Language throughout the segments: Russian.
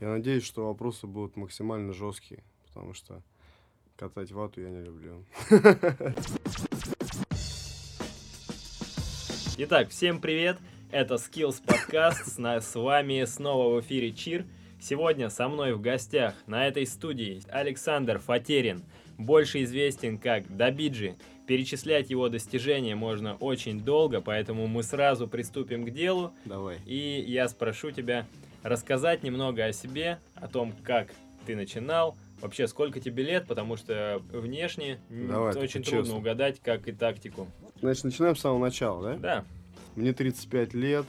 Я надеюсь, что вопросы будут максимально жесткие, потому что катать вату я не люблю. Итак, всем привет! Это Skills подкаст. С, на- с вами снова в эфире Чир. Сегодня со мной в гостях на этой студии Александр Фатерин, больше известен как Дабиджи. Перечислять его достижения можно очень долго, поэтому мы сразу приступим к делу. Давай. И я спрошу тебя рассказать немного о себе, о том, как ты начинал, вообще сколько тебе лет, потому что внешне Давай, очень трудно честно. угадать, как и тактику. Значит, начинаем с самого начала, да? Да, Мне 35 лет.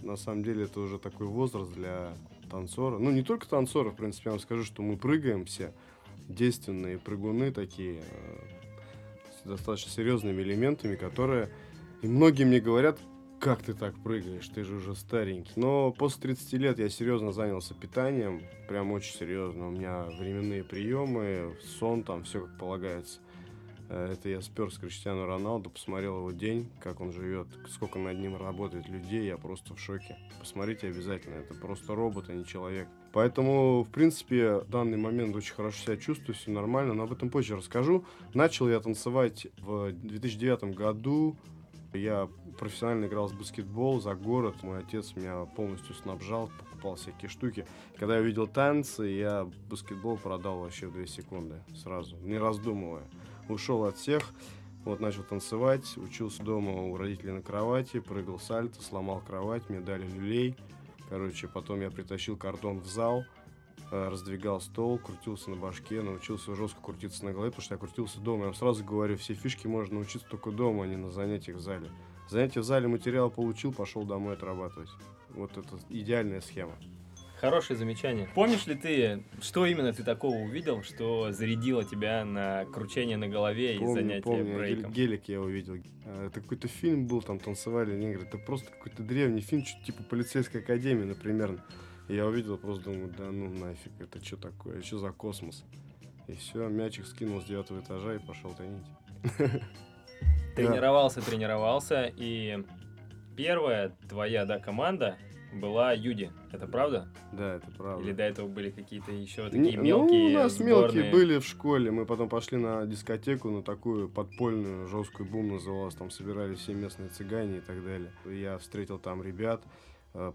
На самом деле это уже такой возраст для танцора. Ну, не только танцоров, в принципе, я вам скажу, что мы прыгаем все. Действенные прыгуны такие, э, с достаточно серьезными элементами, которые... И многие мне говорят, как ты так прыгаешь, ты же уже старенький. Но после 30 лет я серьезно занялся питанием, прям очень серьезно. У меня временные приемы, сон там, все как полагается. Э, Это я спер с Криштиану Роналду, посмотрел его день, как он живет, сколько над ним работает людей, я просто в шоке. Посмотрите обязательно, это просто робот, а не человек. Поэтому, в принципе, в данный момент очень хорошо себя чувствую, все нормально, но об этом позже расскажу. Начал я танцевать в 2009 году. Я профессионально играл в баскетбол за город. Мой отец меня полностью снабжал, покупал всякие штуки. Когда я увидел танцы, я баскетбол продал вообще в 2 секунды сразу, не раздумывая ушел от всех, вот начал танцевать, учился дома у родителей на кровати, прыгал сальто, сломал кровать, мне дали люлей. Короче, потом я притащил картон в зал, раздвигал стол, крутился на башке, научился жестко крутиться на голове, потому что я крутился дома. Я вам сразу говорю, все фишки можно научиться только дома, а не на занятиях в зале. Занятия в зале материал получил, пошел домой отрабатывать. Вот это идеальная схема. Хорошее замечание. Помнишь ли ты, что именно ты такого увидел, что зарядило тебя на кручение на голове и Помню, занятие помню, брейком? гелик я увидел. А, Это какой-то фильм был, там танцевали негры. Это просто какой-то древний фильм, что-то типа полицейской академии, например. Я увидел, просто думаю, да ну нафиг, это что такое, что за космос? И все, мячик скинул с девятого этажа и пошел тонить. Тренировался, тренировался, и первая твоя, да, команда была Юди. Это правда? Да, это правда. Или до этого были какие-то еще Не- такие ну, мелкие у нас сборные? мелкие были в школе. Мы потом пошли на дискотеку, на такую подпольную, жесткую бум называлась. Там собирались все местные цыгане и так далее. Я встретил там ребят,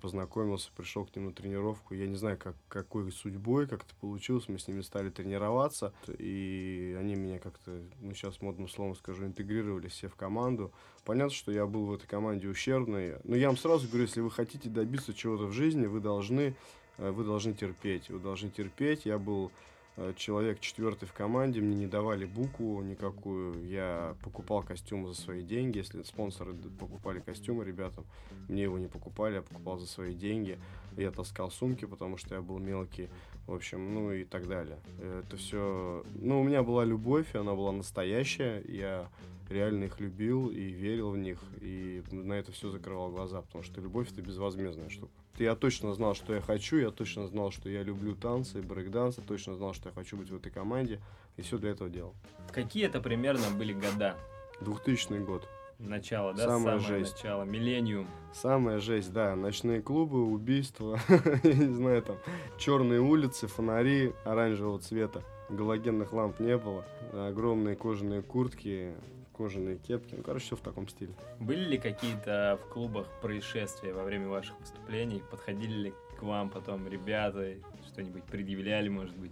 познакомился, пришел к ним на тренировку. Я не знаю, как, какой судьбой, как это получилось. Мы с ними стали тренироваться. И они меня как-то, ну сейчас модным словом скажу, интегрировали все в команду. Понятно, что я был в этой команде ущербный. Но я вам сразу говорю, если вы хотите добиться чего-то в жизни, вы должны, э, вы должны терпеть. Вы должны терпеть. Я был э, человек четвертый в команде, мне не давали букву никакую, я покупал костюмы за свои деньги, если спонсоры покупали костюмы ребятам, мне его не покупали, я покупал за свои деньги, я таскал сумки, потому что я был мелкий, в общем, ну и так далее. Это все, ну у меня была любовь, она была настоящая, я реально их любил и верил в них, и на это все закрывал глаза, потому что любовь это безвозмездная штука. Я точно знал, что я хочу, я точно знал, что я люблю танцы брейкдансы, точно знал, что я хочу быть в этой команде, и все для этого делал. Какие это примерно были года? 2000 год. Начало, да? Самая Самое жесть. начало. Миллениум. Самая жесть, да, ночные клубы, убийства, я не знаю, там, черные улицы, фонари оранжевого цвета, галогенных ламп не было, огромные кожаные куртки, кожаные кепки, ну, короче, все в таком стиле. Были ли какие-то в клубах происшествия во время ваших выступлений? Подходили ли к вам потом ребята, что-нибудь предъявляли, может быть?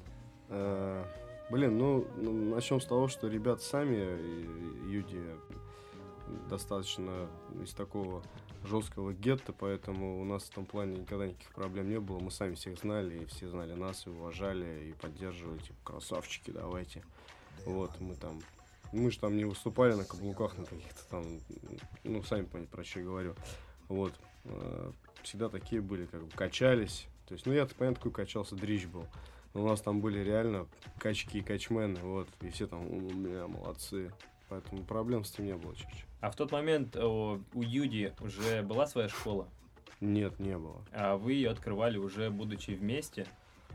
Э, Блин, ну, ну, начнем с того, что ребята сами, Юди, достаточно из такого жесткого гетто, поэтому у нас в том плане никогда никаких проблем не было. Мы сами всех знали, и все знали нас, и уважали, и поддерживали, типа, красавчики, давайте. Вот, мы там... Мы же там не выступали на каблуках, на каких-то там... Ну, сами поняли, про что я говорю. Вот. э, Всегда такие были, как бы, качались. То есть, ну, я-то, понятно, такой качался, дрищ был. Но у нас там были реально качки и качмены, вот. И все там, у меня молодцы. Поэтому проблем с этим не было чуть-чуть. А в тот момент о, у Юди уже была своя школа, Нет, не было. а вы ее открывали уже будучи вместе.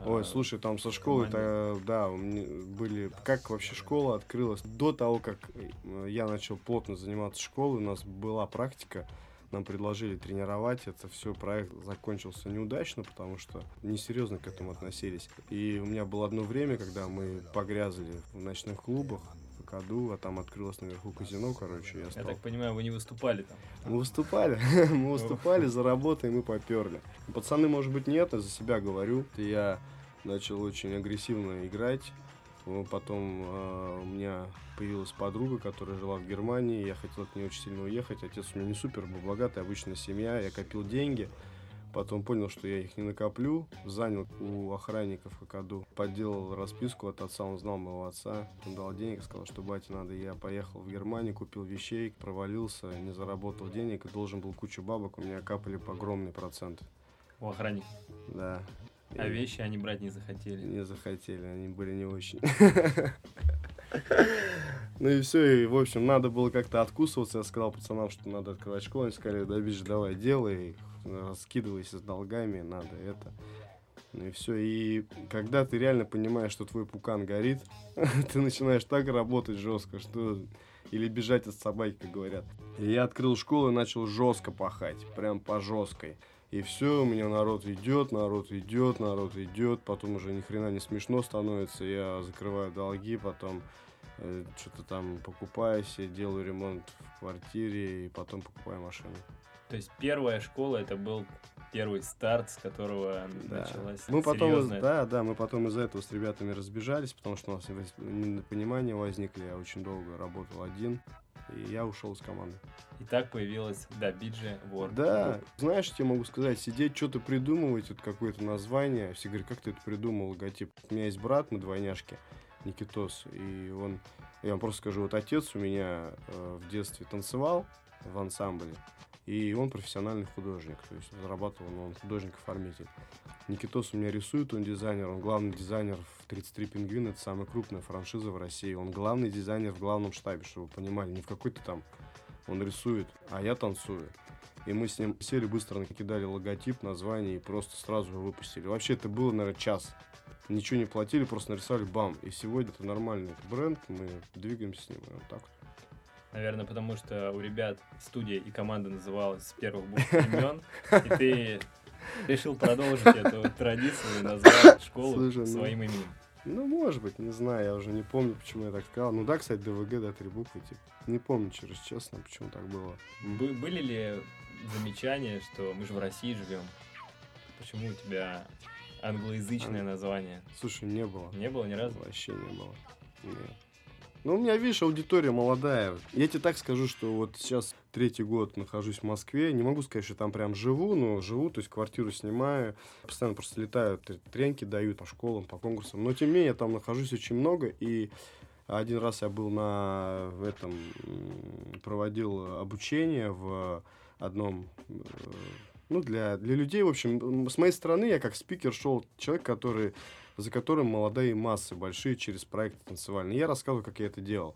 Ой, А, слушай, там со школы, то да, были... Как вообще школа открылась? До того, как э, я начал плотно заниматься школой, у нас была практика. нам предложили тренировать. Это все проект закончился неудачно, потому что несерьезно к этому относились. И у меня было одно время, когда мы погрязли в ночных клубах, году, а там открылось наверху казино, короче, я стал... Я так понимаю, вы не выступали там? Мы выступали, мы выступали за работой, мы поперли. Пацаны, может быть, нет, я за себя говорю. Я начал очень агрессивно играть, Потом э, у меня появилась подруга, которая жила в Германии. Я хотел от нее очень сильно уехать. Отец у меня не супер был богатый, обычная семья. Я копил деньги. Потом понял, что я их не накоплю. Занял у охранников в Какаду. Подделал расписку от отца. Он знал моего отца. Он дал денег, сказал, что бате надо. Я поехал в Германию, купил вещей, провалился, не заработал денег и должен был кучу бабок. У меня капали по огромный процент. У охранников? Да. А вещи они брать не захотели? Не захотели, они были не очень. Ну и все, и в общем, надо было как-то откусываться. Я сказал пацанам, что надо открывать школу. Они сказали, да, бич, давай, делай, раскидывайся с долгами, надо это. Ну и все. И когда ты реально понимаешь, что твой пукан горит, ты начинаешь так работать жестко, что или бежать от собаки, как говорят. И я открыл школу и начал жестко пахать, прям по жесткой. И все, у меня народ идет, народ идет, народ идет, потом уже ни хрена не смешно становится, я закрываю долги, потом э, что-то там покупаю себе, делаю ремонт в квартире и потом покупаю машину. То есть первая школа это был первый старт, с которого да. началась мы потом из, Да, да, мы потом из-за этого с ребятами разбежались, потому что у нас непонимания возникли, я очень долго работал один и я ушел из команды. И так появилась, да, Биджи Work. Да, знаешь, я могу сказать, сидеть, что-то придумывать, вот какое-то название. Все говорят, как ты это придумал, логотип. У меня есть брат, мы двойняшки, Никитос, и он, я вам просто скажу, вот отец у меня э, в детстве танцевал в ансамбле, и он профессиональный художник, то есть зарабатывал, но он художник-оформитель. Никитос у меня рисует, он дизайнер, он главный дизайнер в 33 пингвина, это самая крупная франшиза в России. Он главный дизайнер в главном штабе, чтобы вы понимали, не в какой-то там он рисует, а я танцую. И мы с ним сели, быстро накидали логотип, название и просто сразу его выпустили. Вообще это было, наверное, час. Ничего не платили, просто нарисовали бам. И сегодня это нормальный бренд, мы двигаемся с ним вот так вот. Наверное, потому что у ребят студия и команда называлась с первых букв имен, и ты решил продолжить эту традицию и назвать школу Слушай, ну, своим именем. Ну, может быть, не знаю, я уже не помню, почему я так сказал. Ну да, кстати, ДВГ, да, три буквы, типа. Не помню, через честно, почему так было. Бы были ли замечания, что мы же в России живем? Почему у тебя англоязычное Ан... название? Слушай, не было. Не было ни разу? Вообще не было. Нет. Ну, у меня, видишь, аудитория молодая. Я тебе так скажу, что вот сейчас третий год нахожусь в Москве. Не могу сказать, что там прям живу, но живу, то есть квартиру снимаю. Постоянно просто летаю, тренки дают по школам, по конкурсам. Но, тем не менее, я там нахожусь очень много. И один раз я был на в этом, проводил обучение в одном э, ну, для, для людей, в общем, с моей стороны, я как спикер шел человек, который за которым молодые массы большие через проект танцевальный. Я рассказывал, как я это делал.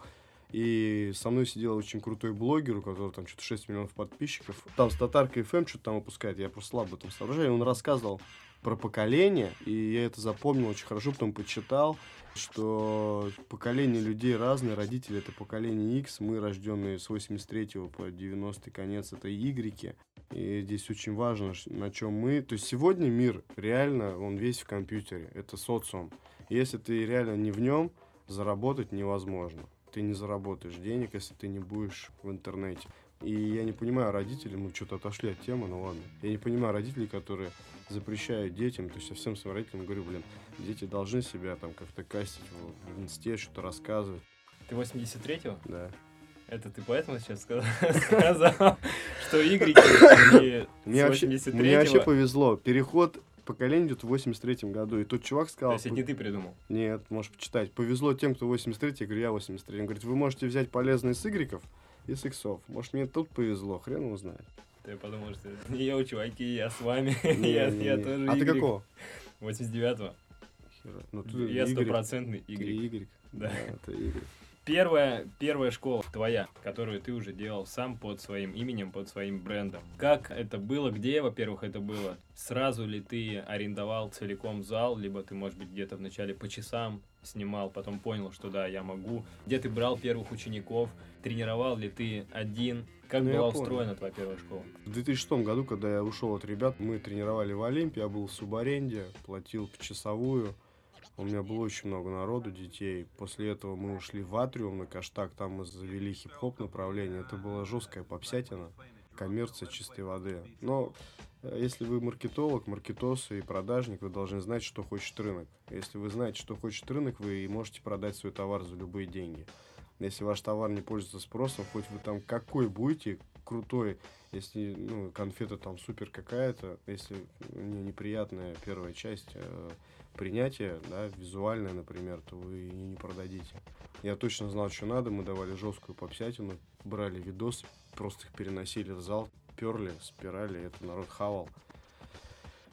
И со мной сидел очень крутой блогер, у которого там что-то 6 миллионов подписчиков. Там с Татаркой FM что-то там выпускает, я просто слабо там соображаю. И он рассказывал про поколение, и я это запомнил очень хорошо, потом почитал, что поколение людей разные, родители это поколение X, мы рожденные с 83 по 90 конец, это Y. И здесь очень важно, на чем мы... То есть сегодня мир реально, он весь в компьютере. Это социум. Если ты реально не в нем, заработать невозможно. Ты не заработаешь денег, если ты не будешь в интернете. И я не понимаю родителей, мы что-то отошли от темы, ну ладно. Я не понимаю родителей, которые запрещают детям, то есть я всем своим родителям говорю, блин, дети должны себя там как-то кастить в инсте, что-то рассказывать. Ты 83-го? Да. Это ты поэтому сейчас сказал, что вообще, мне вообще повезло. Переход поколение идет в 83 году. И тот чувак сказал... То есть это не ты придумал? Нет, можешь почитать. Повезло тем, кто 83 я говорю, я 83 Он говорит, вы можете взять полезные с игреков и с иксов. Может, мне тут повезло, хрен его знает. Ты подумал, что не я, чуваки, я с вами. я, я тоже А ты какого? 89-го. Ну, я стопроцентный Y. Да. это Y. Первая, первая школа твоя, которую ты уже делал сам под своим именем, под своим брендом. Как это было? Где, во-первых, это было? Сразу ли ты арендовал целиком зал, либо ты, может быть, где-то вначале по часам снимал, потом понял, что да, я могу. Где ты брал первых учеников? Тренировал ли ты один? Как Ну, была устроена твоя первая школа? В 2006 году, когда я ушел от ребят, мы тренировали в Олимпе, я был в субаренде, платил часовую. У меня было очень много народу, детей. После этого мы ушли в Атриум на Каштаг, там мы завели хип-хоп направление. Это была жесткая попсятина, коммерция чистой воды. Но э, если вы маркетолог, маркетос и продажник, вы должны знать, что хочет рынок. Если вы знаете, что хочет рынок, вы можете продать свой товар за любые деньги. Если ваш товар не пользуется спросом, хоть вы там какой будете, крутой, если ну, конфета там супер какая-то, если мне неприятная первая часть э, принятия, да, визуальная, например, то вы ее не продадите. Я точно знал, что надо, мы давали жесткую попсятину, брали видосы, просто их переносили в зал, перли, спирали, это народ хавал.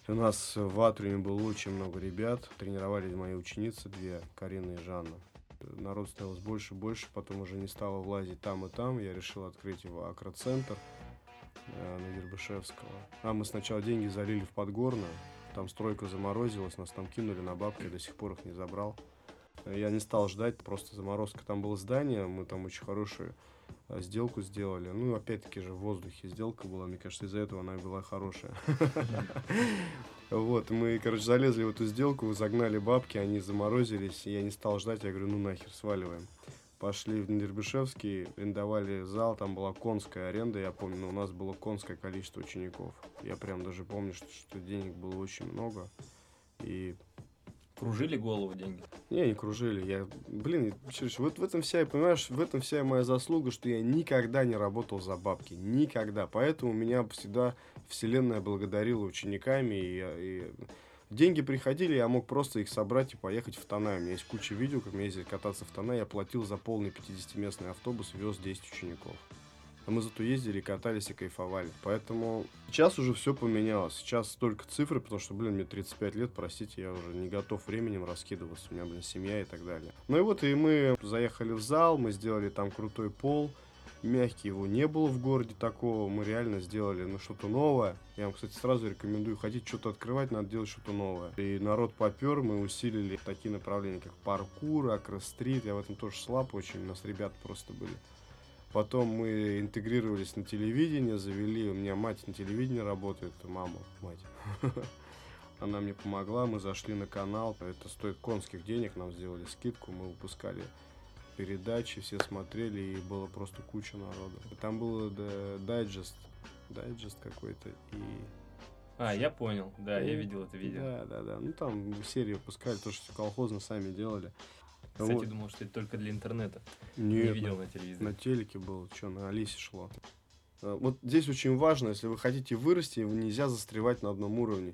У нас в Атриуме было очень много ребят, тренировали мои ученицы, две, Карина и Жанна. Народ становилось больше и больше, потом уже не стало влазить там и там. Я решил открыть его акроцентр э, на Дербышевского. А мы сначала деньги залили в Подгорную, там стройка заморозилась, нас там кинули на бабки, я до сих пор их не забрал. Я не стал ждать, просто заморозка. Там было здание, мы там очень хорошую э, сделку сделали. Ну, опять-таки же в воздухе сделка была, мне кажется, из-за этого она и была хорошая. Вот, мы, короче, залезли в эту сделку, загнали бабки, они заморозились, я не стал ждать, я говорю, ну нахер, сваливаем. Пошли в Дербышевский, арендовали зал, там была конская аренда, я помню, но у нас было конское количество учеников. Я прям даже помню, что, что денег было очень много. И Кружили голову деньги? не, не кружили. Я, блин, вот в этом вся, понимаешь, в этом вся моя заслуга, что я никогда не работал за бабки. Никогда. Поэтому меня всегда вселенная благодарила учениками. И, и деньги приходили, я мог просто их собрать и поехать в Танай. У меня есть куча видео, как мы ездили кататься в Танай. Я платил за полный 50-местный автобус, вез 10 учеников. А мы зато ездили, катались и кайфовали. Поэтому сейчас уже все поменялось. Сейчас только цифры, потому что, блин, мне 35 лет, простите, я уже не готов временем раскидываться. У меня, блин, семья и так далее. Ну и вот и мы заехали в зал, мы сделали там крутой пол. Мягкий его не было в городе такого. Мы реально сделали ну, что-то новое. Я вам, кстати, сразу рекомендую. Хотите что-то открывать, надо делать что-то новое. И народ попер, мы усилили такие направления, как паркур, акрострит. Я в этом тоже слаб очень. У нас ребята просто были. Потом мы интегрировались на телевидение, завели, у меня мать на телевидении работает, мама, мать. Она мне помогла, мы зашли на канал, это стоит конских денег, нам сделали скидку, мы выпускали передачи, все смотрели, и было просто куча народу. Там был да, дайджест, дайджест какой-то, и... А, я понял, да, я видел это видео. Да, да, да, ну там серии выпускали, то, что колхозно сами делали. Кстати, Вот. думал, что это только для интернета. не Нет, видел на- на телевизоре. На телеке было, что на Алисе шло. А, Вот здесь очень важно, если вы хотите вырасти, нельзя застревать на одном уровне.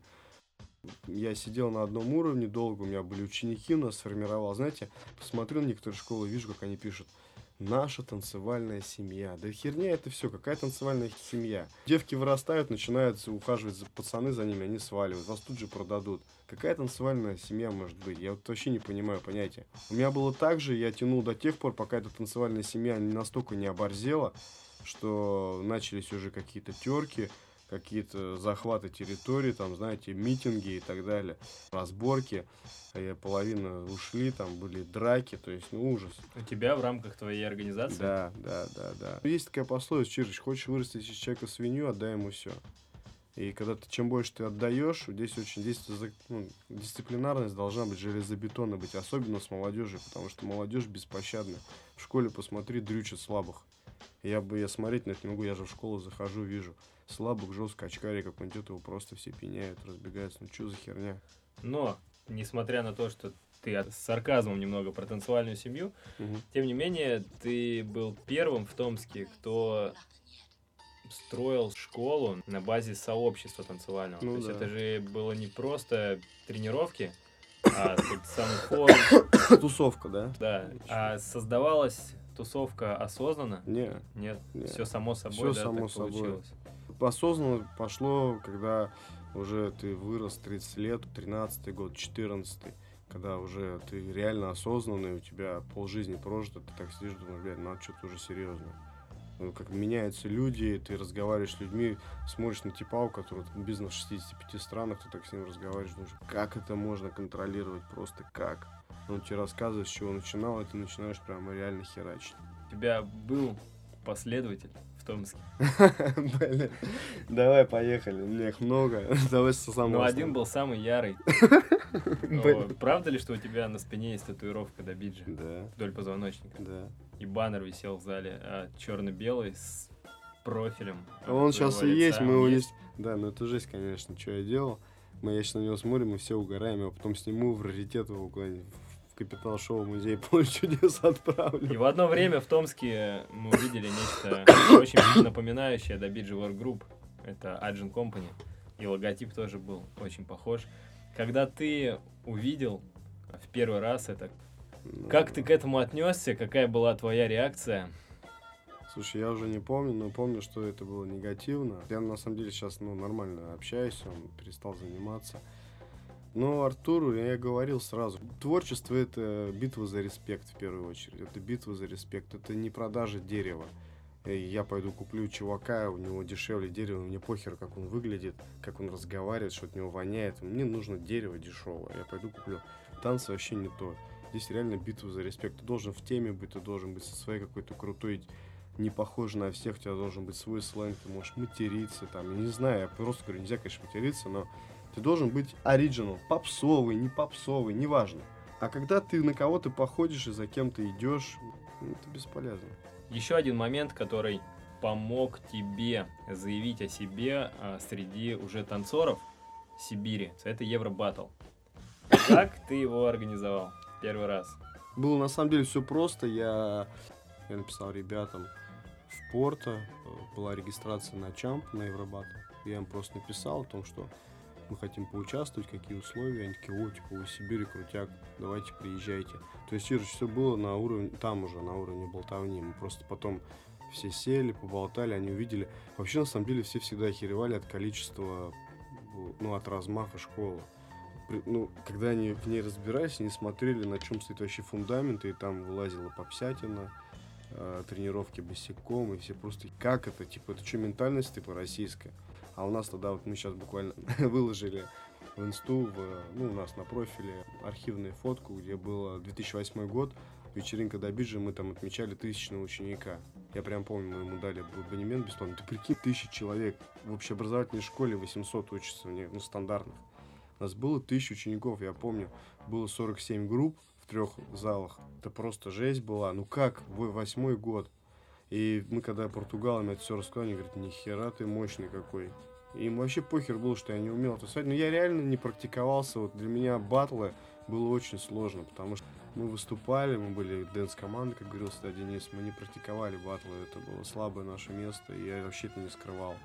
Я сидел на одном уровне долго, у меня были ученики, у нас сформировал. Знаете, посмотрю на некоторые школы, вижу, как они пишут. Наша танцевальная семья. Да херня это все, какая танцевальная семья? Девки вырастают, начинают ухаживать за пацаны за ними, они сваливают, вас тут же продадут. Какая танцевальная семья может быть? Я вот вообще не понимаю понятия. У меня было так же, я тянул до тех пор, пока эта танцевальная семья настолько не оборзела, что начались уже какие-то терки, какие-то захваты территории, там, знаете, митинги и так далее, разборки. А половина ушли, там были драки, то есть, ну, ужас. У тебя в рамках твоей организации? Да, да, да, да. Есть такая пословица, Чирыч, хочешь вырастить из человека свинью, отдай ему все. И когда ты, чем больше ты отдаешь, здесь очень здесь ну, дисциплинарность должна быть железобетонна быть, особенно с молодежью, потому что молодежь беспощадна. В школе посмотри, дрючат слабых. Я бы я смотреть на это не могу, я же в школу захожу, вижу слабых, жестко, очкарик какой-нибудь, его просто все пеняют, разбегаются. Ну что за херня? Но, несмотря на то, что ты с сарказмом немного про танцевальную семью, Мгм. тем не менее, ты был первым в Томске, кто строил школу на базе сообщества танцевального. Ну То есть да. это же было не просто тренировки, а тот самый форум, Тусовка, да? да. А создавалась тусовка осознанно? Не, Нет, не. все само собой, Всё да, само так собой. получилось. Осознанно пошло, когда уже ты вырос 30 лет, 13 год, 14 когда уже ты реально осознанный, у тебя полжизни прожито, ты так сидишь, думаешь, блядь, надо что-то уже серьезное. Ну, как меняются люди, ты разговариваешь с людьми, смотришь на типа, у которого бизнес в 65 странах, ты так с ним разговариваешь, думаешь, как это можно контролировать, просто как? Он тебе рассказывает, с чего начинал, и ты начинаешь прямо реально херачить. У тебя был последователь в Томске? Блин, давай поехали, у меня их много. Давай со самого Ну, один был самый ярый. Правда ли, что у тебя на спине есть татуировка до биджи Да, вдоль позвоночника? да. И баннер висел в зале а, черно-белый с профилем. Он сейчас и есть, мы его есть. Да, ну это жесть, конечно, что я делал. Мы, я сейчас на него смотрим, мы все угораем, его потом сниму в раритет его куда-нибудь Капитал Шоу музей Поле чудес И отправлю. в одно время в Томске мы увидели нечто очень напоминающее до Биджи Work Group. Это Agent Company. И логотип тоже был очень похож. Когда ты увидел в первый раз это, Ну, как ты к этому отнесся? Какая была твоя реакция? Слушай, я уже не помню, но помню, что это было негативно. Я на самом деле сейчас ну, нормально общаюсь, он перестал заниматься. Но Артуру я говорил сразу, творчество это битва за респект в первую очередь. Это битва за респект, это не продажа дерева. Я пойду куплю чувака, у него дешевле дерево, мне похер, как он выглядит, как он разговаривает, что от него воняет. Мне нужно дерево дешевое, я пойду куплю. Танцы вообще не то. Здесь реально битва за респект. Ты должен в теме быть, ты должен быть со своей какой-то крутой не похож на всех, у тебя должен быть свой сленг, ты можешь материться, там, я не знаю, я просто говорю, нельзя, конечно, материться, но ты должен быть оригинал, попсовый, не попсовый, неважно. А когда ты на кого-то походишь и за кем-то идешь, ну, это бесполезно. Еще один момент, который помог тебе заявить о себе а, среди уже танцоров Сибири, это Евробаттл. Как ты его организовал первый раз? Было на самом деле все просто, я, я написал ребятам в Порто, э, была регистрация на Чамп, на Евробат. Я им просто написал о том, что мы хотим поучаствовать, какие условия. Они такие, о, типа, вы Сибири, крутяк, давайте приезжайте. То есть, Ирыч, все было на уровне, там уже, на уровне болтовни. Мы просто потом все сели, поболтали, они увидели. Вообще, на самом деле, все всегда охеревали от количества, ну, от размаха школы. Ну, когда они в ней разбирались, они смотрели, на чем стоит вообще фундамент, и там вылазила попсятина, э, тренировки босиком, и все просто, как это, типа, это что, ментальность, типа, российская? А у нас тогда, вот мы сейчас буквально выложили в инсту, в, ну, у нас на профиле архивную фотку, где было 2008 год, вечеринка до биджи, мы там отмечали тысячного ученика. Я прям помню, мы ему дали абонемент бесплатно. Ты прикинь, тысяча человек. В общеобразовательной школе 800 учатся, ну, стандартных. У нас было тысяча учеников, я помню, было 47 групп в трех залах. Это просто жесть была. Ну как, восьмой год. И мы когда португалам это все рассказали, они говорят, нихера ты мощный какой. Им вообще похер было, что я не умел танцевать. Но я реально не практиковался. Вот для меня батлы было очень сложно, потому что мы выступали, мы были дэнс-командой, как говорил всегда Денис, мы не практиковали батлы, это было слабое наше место, и я вообще это не скрывал.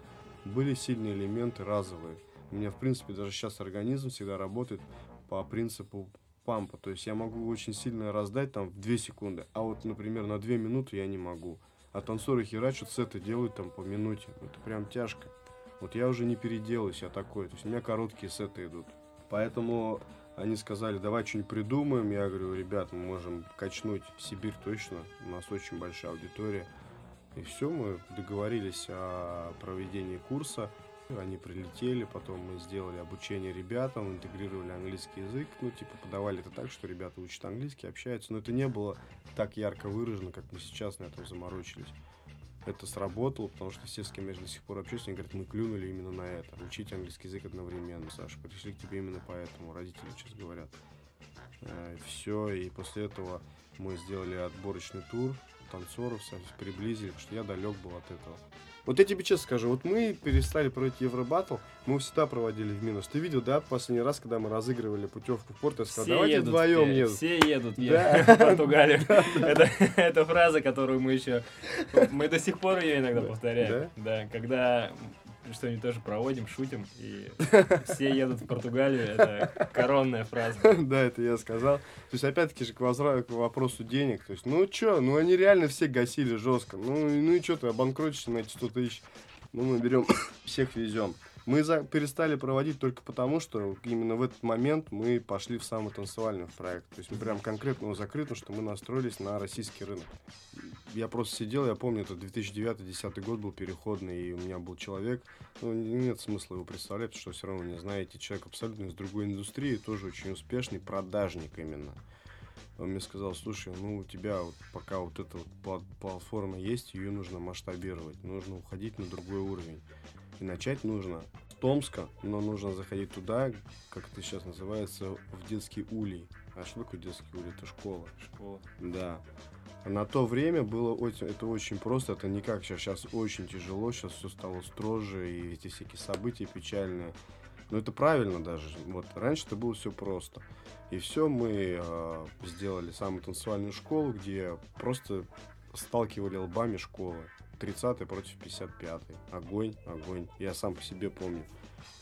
Были сильные элементы разовые. У меня, в принципе, даже сейчас организм всегда работает по принципу пампа. То есть я могу очень сильно раздать там в 2 секунды, а вот, например, на 2 минуты я не могу. А танцоры херачат, сеты делают там по минуте. Это прям тяжко. Вот я уже не переделаюсь, я такой. То есть у меня короткие сеты идут. Поэтому они сказали, давай что-нибудь придумаем. Я говорю, ребят, мы можем качнуть Сибирь точно. У нас очень большая аудитория. И все, мы договорились о проведении курса. Они прилетели, потом мы сделали обучение ребятам, интегрировали английский язык, ну, типа, подавали это так, что ребята учат английский, общаются, но это не было так ярко выражено, как мы сейчас на этом заморочились. Это сработало, потому что все, с кем я до сих пор общаюсь, они говорят, мы клюнули именно на это. Учить английский язык одновременно, Саша, пришли к тебе именно поэтому, родители сейчас говорят. все, и после этого мы сделали отборочный тур, танцоров со- приблизили, потому что я далек был от этого. Вот я тебе честно скажу, вот мы перестали проводить Евробаттл, мы его всегда проводили в минус. Ты видел, да, последний раз, когда мы разыгрывали путевку в порт, я сказал, Все давайте едут вдвоем едут. Все едут Да. в Португалию. Это, это фраза, которую мы еще... Мы до сих пор ее иногда Да. повторяем. Да, когда что-нибудь тоже проводим, шутим, и все едут в Португалию, это коронная фраза. Да, это я сказал. То есть, опять-таки же, к, вопросу денег. То есть, ну чё, ну они реально все гасили жестко. Ну, ну и что ты, обанкротишься на эти 100 тысяч. Ну, мы берем, всех везем. Мы за, перестали проводить только потому, что именно в этот момент мы пошли в самый танцевальный проект. То есть мы прям конкретно его закрыли, что мы настроились на российский рынок. Я просто сидел, я помню, это 2009-2010 год был переходный, и у меня был человек, ну, нет смысла его представлять, потому что все равно не знаете, человек абсолютно из другой индустрии, тоже очень успешный, продажник именно. Он мне сказал, слушай, ну у тебя вот пока вот эта вот платформа есть, ее нужно масштабировать, нужно уходить на другой уровень. И начать нужно с Томска, но нужно заходить туда, как это сейчас называется, в детский улей. А что такое детский улей? Это школа. Школа. Да. На то время было очень, это очень просто, это не как сейчас. Сейчас очень тяжело, сейчас все стало строже, и эти всякие события печальные. Но это правильно даже. Вот раньше это было все просто. И все мы э, сделали самую танцевальную школу, где просто сталкивали лбами школы. 30 против 55 Огонь, огонь. Я сам по себе помню.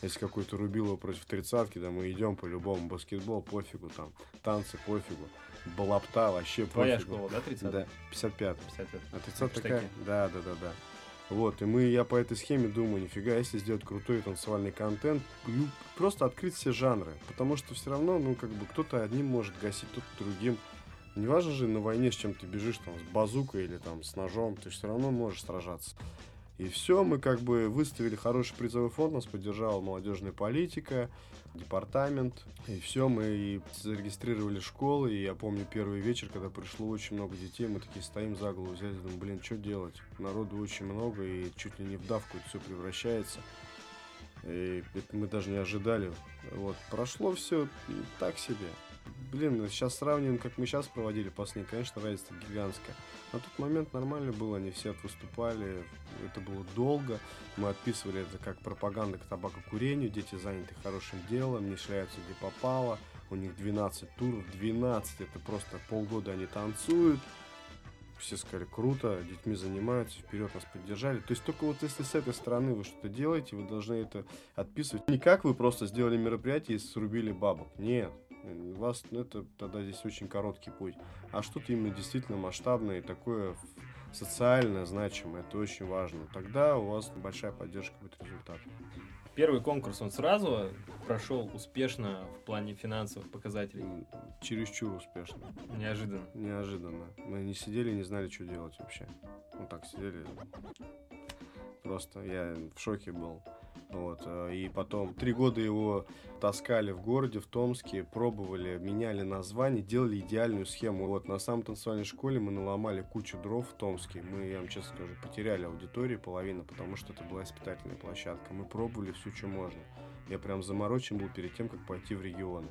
Если какой-то рубило против тридцатки, да мы идем по-любому. Баскетбол пофигу там. Танцы пофигу. Балапта вообще Твоя пофигу. школа, да, 30 Да, 55 55 А 30 Штаки. такая? Да, да, да, да. Вот, и мы, я по этой схеме думаю, нифига, если сделать крутой танцевальный контент, ну, просто открыть все жанры, потому что все равно, ну, как бы, кто-то одним может гасить, кто-то другим. Не важно же на войне, с чем ты бежишь, там, с базукой или там с ножом, ты все равно можешь сражаться. И все, мы как бы выставили хороший призовой фонд, нас поддержала молодежная политика, департамент. И все, мы и зарегистрировали школы. И я помню первый вечер, когда пришло очень много детей, мы такие стоим за голову, взяли, думаем, блин, что делать? Народу очень много, и чуть ли не в давку все превращается. И это мы даже не ожидали. Вот, прошло все так себе. Блин, сейчас сравниваем, как мы сейчас проводили последний, конечно, разница гигантская. На тот момент нормально было, они все выступали, это было долго. Мы отписывали это как пропаганда к табакокурению, дети заняты хорошим делом, не шляются где попало. У них 12 туров, 12, это просто полгода они танцуют. Все сказали, круто, детьми занимаются, вперед нас поддержали. То есть только вот если с этой стороны вы что-то делаете, вы должны это отписывать. Не как вы просто сделали мероприятие и срубили бабок. Нет. У вас ну, это тогда здесь очень короткий путь. А что-то именно действительно масштабное и такое социально значимое, это очень важно. Тогда у вас большая поддержка будет результат. Первый конкурс, он сразу прошел успешно в плане финансовых показателей. Чересчур успешно. Неожиданно. Неожиданно. Мы не сидели, не знали, что делать вообще. Ну так сидели. Просто я в шоке был. Вот. э, И потом три года его таскали в городе, в Томске, пробовали, меняли название, делали идеальную схему. Вот на самой танцевальной школе мы наломали кучу дров в Томске. Мы, я вам честно скажу, потеряли аудиторию половину, потому что это была испытательная площадка. Мы пробовали все, что можно. Я прям заморочен был перед тем, как пойти в регионы.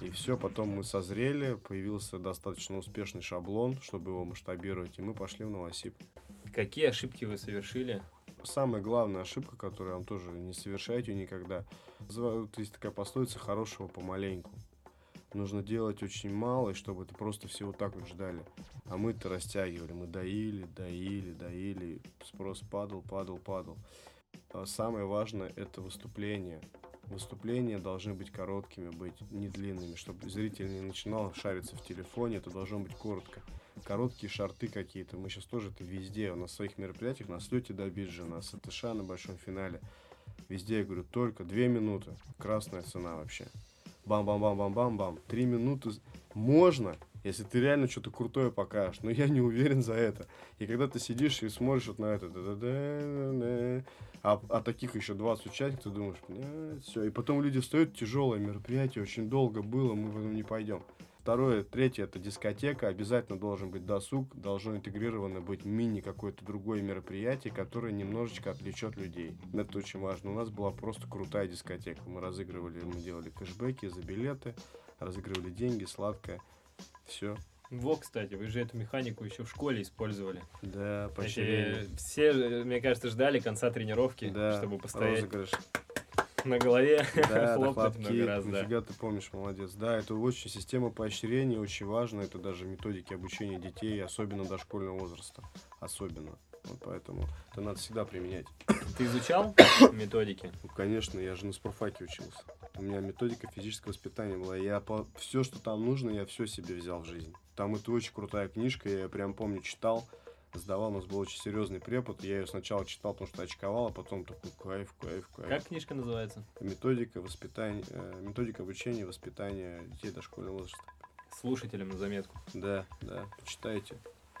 И все, потом мы созрели, появился достаточно успешный шаблон, чтобы его масштабировать, и мы пошли в Новосиб. Какие ошибки вы совершили? Самая главная ошибка, которую вам тоже не совершайте никогда, есть такая пословица «хорошего помаленьку». Нужно делать очень мало, и чтобы это просто все вот так вот ждали. А мы-то растягивали, мы доили, доили, доили, спрос падал, падал, падал. А Самое важное – это выступление. Выступления должны быть короткими, быть не длинными, чтобы зритель не начинал шариться в телефоне, это должно быть коротко. Короткие шарты какие-то. Мы сейчас тоже это везде, на своих мероприятиях, на слете до биджа, на СТШ, на большом финале. Везде, я говорю, только две минуты. Красная цена вообще. Бам-бам-бам-бам-бам-бам. Три минуты можно, если ты реально что-то крутое покажешь. Но я не уверен за это. И когда ты сидишь и смотришь вот на это, а, а таких еще 20 участников, ты думаешь, все. И потом люди встают, тяжелое мероприятие, очень долго было, мы в этом не пойдем. Второе, третье, это дискотека. Обязательно должен быть досуг, должно интегрировано быть мини какое-то другое мероприятие, которое немножечко отвлечет людей. Это очень важно. У нас была просто крутая дискотека. Мы разыгрывали, мы делали кэшбэки за билеты, разыгрывали деньги, сладкое. Все. Во, кстати, вы же эту механику еще в школе использовали. Да, Эти- поощрение. все, мне кажется, ждали конца тренировки, Да, чтобы постоять розыгрыш. На голове, Да, хлопнуть много раз, да. Ты помнишь, молодец. Да, это очень система поощрения, очень важно. Это даже методики обучения детей, особенно дошкольного возраста. Особенно. Вот поэтому это надо всегда применять. Ты изучал методики? Ну, конечно, я же на спорфаке учился. У меня методика физического воспитания была. Я по... все, что там нужно, я все себе взял в жизнь. Там это очень крутая книжка, я прям помню, читал. Сдавал, у нас был очень серьезный препод. Я ее сначала читал, потому что очковал, а потом такой кайф, кайф, кайф. Как книжка называется? Методика воспитания, э, методика обучения и воспитания детей дошкольного возраста. Слушателям на заметку. Да, да, почитайте.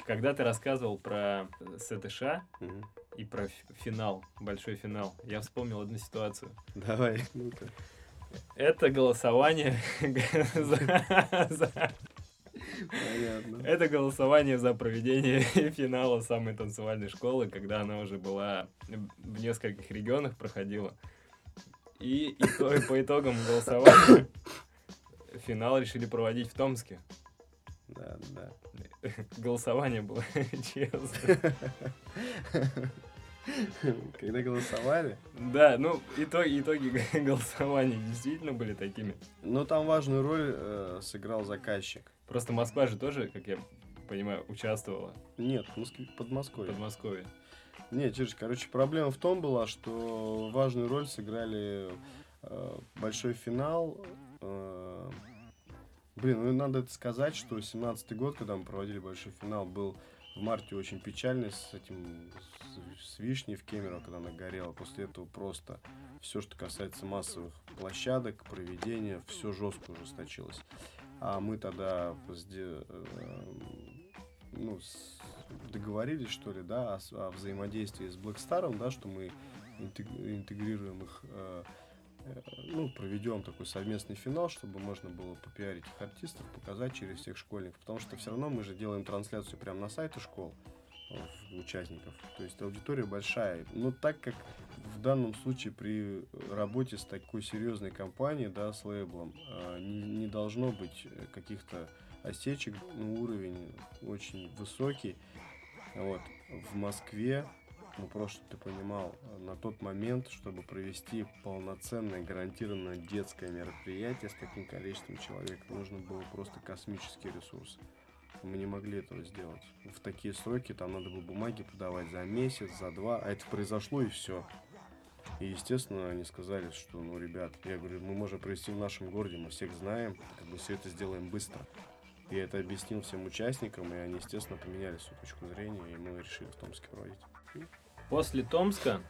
Когда ты рассказывал про э, СТШ Мгм. и про финал, большой финал, я вспомнил одну ситуацию. Давай, ну-ка. Это голосование за- за- Понятно. Это голосование за проведение финала самой танцевальной школы, когда она уже была в нескольких регионах проходила. И ито- по итогам голосования финал решили проводить в Томске. Да, да. Голосование было честно. Когда голосовали, Да, ну итоги, итоги голосования действительно были такими. но там важную роль э, сыграл заказчик. Просто Москва же тоже, как я понимаю, участвовала Нет, в Москве, Подмосковье. Подмосковье. Нет, Чиж, короче, проблема в том была, что важную роль сыграли э, большой финал. э, блин, ну надо это сказать, что 17-й год, когда мы проводили большой финал, был в марте очень печальный с этим, с, с вишней в Кемерово, когда она горела. После этого просто все, что касается массовых площадок, проведения, все жестко ужесточилось. А мы тогда э, ну, договорились, что ли, да, о, о взаимодействии с Black Star, да, что мы интег- интегрируем их, э, э, ну, проведем такой совместный финал, чтобы можно было попиарить их артистов, показать через всех школьников, потому что все равно мы же делаем трансляцию прямо на сайте школ участников, то есть аудитория большая, но так как в данном случае при работе с такой серьезной компанией, да, с лейблом, э, не, не должно быть э, каких-то осечек, ну, уровень очень высокий. Вот. В Москве, ну просто ты понимал, на тот момент, чтобы провести полноценное, гарантированное детское мероприятие с таким количеством человек, нужно было просто космические ресурсы. Мы не могли этого сделать. В такие сроки там надо было бумаги подавать за месяц, за два, а это произошло и все. И, естественно, они сказали, что, ну, ребят, я говорю, мы можем провести в нашем городе, мы всех знаем, как бы все это сделаем быстро. Я это объяснил всем участникам, и они, естественно, поменяли свою точку зрения, и мы решили в Томске проводить. После Томска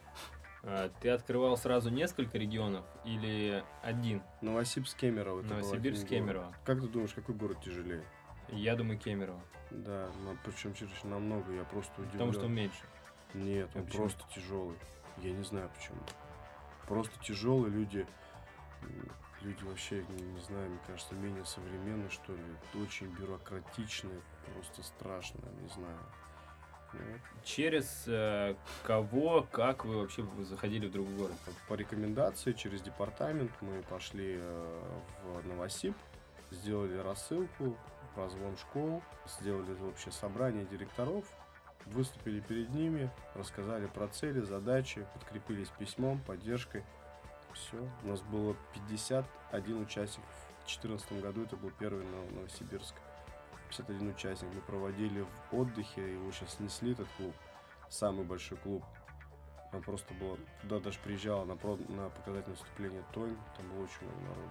а, ты открывал сразу несколько регионов или один? Новосибирск, Кемерово. Новосибирск, город. Кемерово. Как ты думаешь, какой город тяжелее? Я думаю, Кемерово. Да, ну, причем через намного, я просто удивлен. Потому что меньше. Нет, А он почему? просто тяжелый. Я не знаю почему. Просто тяжелый, люди, люди вообще, не, не знаю, мне кажется, менее современные, что ли. Очень бюрократичные, просто страшно, не знаю. Ну, Через э, кого, как вы вообще заходили в другой город? По рекомендации через департамент мы пошли э, в Новосиб, сделали рассылку, прозвон школ, сделали общее собрание директоров, выступили перед ними, рассказали про цели, задачи, подкрепились письмом, поддержкой. Все. У нас было 51 участник. В 2014 году это был первый Нов- Новосибирск. 51 участник. Мы проводили в отдыхе, его сейчас снесли, этот клуб. Самый большой клуб. Там просто было, туда даже приезжала на, про- на показательное выступление Тонь, там было очень много народу.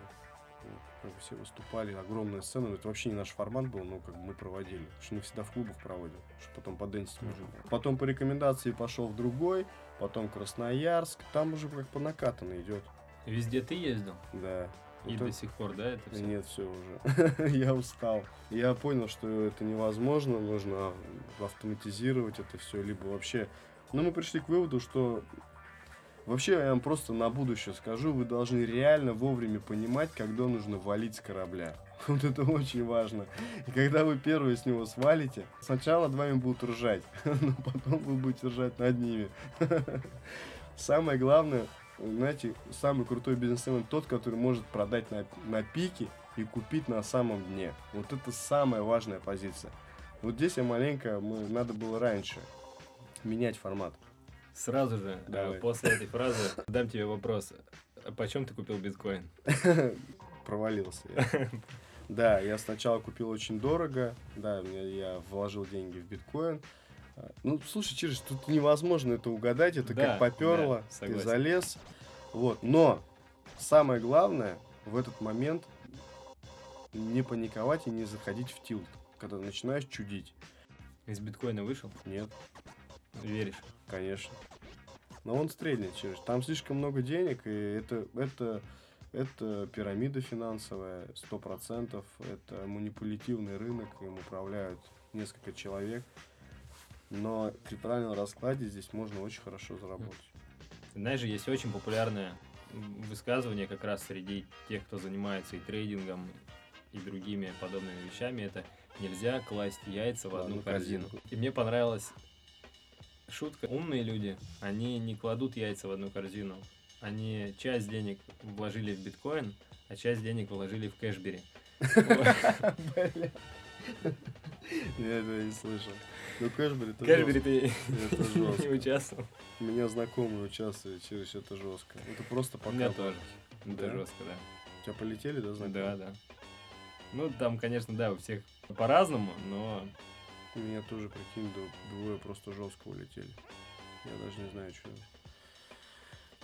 Как бы все выступали, огромная сцена, но это вообще не наш формат был, но как бы мы проводили. Потому что мы всегда в клубах проводим, чтобы потом поденсить можно было. Потом по рекомендации пошел в другой, потом Красноярск, там уже как по накатанной идет. Везде ты ездил? Да. И Вот до это- сих пор, да, это все? Нет, все уже. Я устал. Я понял, что это невозможно, нужно автоматизировать это все, либо вообще... Но мы пришли к выводу, что вообще я вам просто на будущее скажу, вы должны реально вовремя понимать, когда нужно валить с корабля. Вот это очень важно. И когда вы первые с него свалите, сначала над вами будут ржать, но потом вы будете ржать над ними. Самое главное, знаете, самый крутой бизнесмен тот, который может продать на, на пике и купить на самом дне. Вот это самая важная позиция. Вот здесь я маленько, мы, надо было раньше менять формат. Сразу же, э, Давай. после этой фразы, дам тебе вопрос. А Почем ты купил биткоин? Провалился я. Да, я сначала купил очень дорого, да, я вложил деньги в биткоин. А, Ну, слушай, Чириш, тут невозможно это угадать, это Да, как поперло, да, ты залез. Вот, но самое главное в этот момент не паниковать и не заходить в тилт, когда начинаешь чудить. Из биткоина вышел? Нет, Веришь? конечно. Но он стрельнет через. Там слишком много денег, и это, это, это пирамида финансовая, сто процентов. Это манипулятивный рынок, им управляют несколько человек. Но при правильном раскладе здесь можно очень хорошо заработать. Знаешь есть очень популярное высказывание как раз среди тех, кто занимается и трейдингом, и другими подобными вещами. Это нельзя класть яйца в одну одну корзину. корзинку. И мне понравилась шутка. Умные люди, они не кладут яйца в одну корзину. Они часть денег вложили в биткоин, а часть денег вложили в кэшбери. Я этого не слышал. Ну, Кэшбери это Кэшбери ты Это не участвовал. У меня знакомые участвуют, через это жестко. Это просто У пока. меня тоже. Это жестко, да. У тебя полетели, да, знакомые? Да, да. Ну, там, конечно, да, у всех по-разному, но У меня тоже, прикинь, двое просто жестко улетели. Я даже не знаю, что.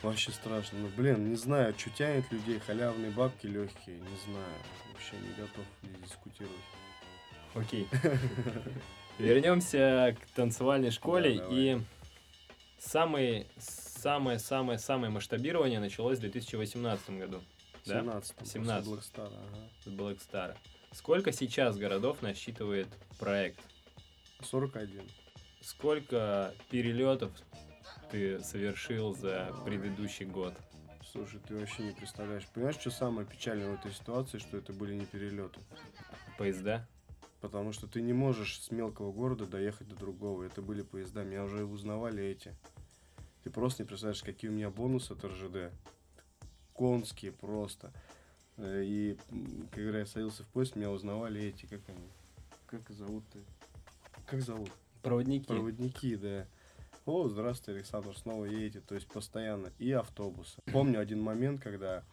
Вообще страшно. Ну, блин, не знаю, что тянет людей, халявные бабки легкие, не знаю. Вообще не готов дискутировать. окей. Вернемся к танцевальной школе. Да, и самое, самое, самое, самое масштабирование началось в 2018 году. Да? 17 там, 17. после Black Star, ага. с Black Star. Сколько сейчас городов насчитывает проект? 41. Сколько перелетов ты совершил за предыдущий год? Слушай, ты вообще не представляешь. Понимаешь, что самое печальное в этой ситуации, что это были не перелеты. Поезда? Потому что ты не можешь с мелкого города доехать до другого. Это были поезда. Меня уже узнавали эти. Ты просто не представляешь, какие у меня бонусы от РЖД. Конские просто. Э, И когда я садился в поезд, меня узнавали эти, как они? Как зовут-то? Как зовут? Проводники. Проводники, да. О, здравствуйте, Александр, снова едете, то есть постоянно. И автобусы. Помню один момент, когда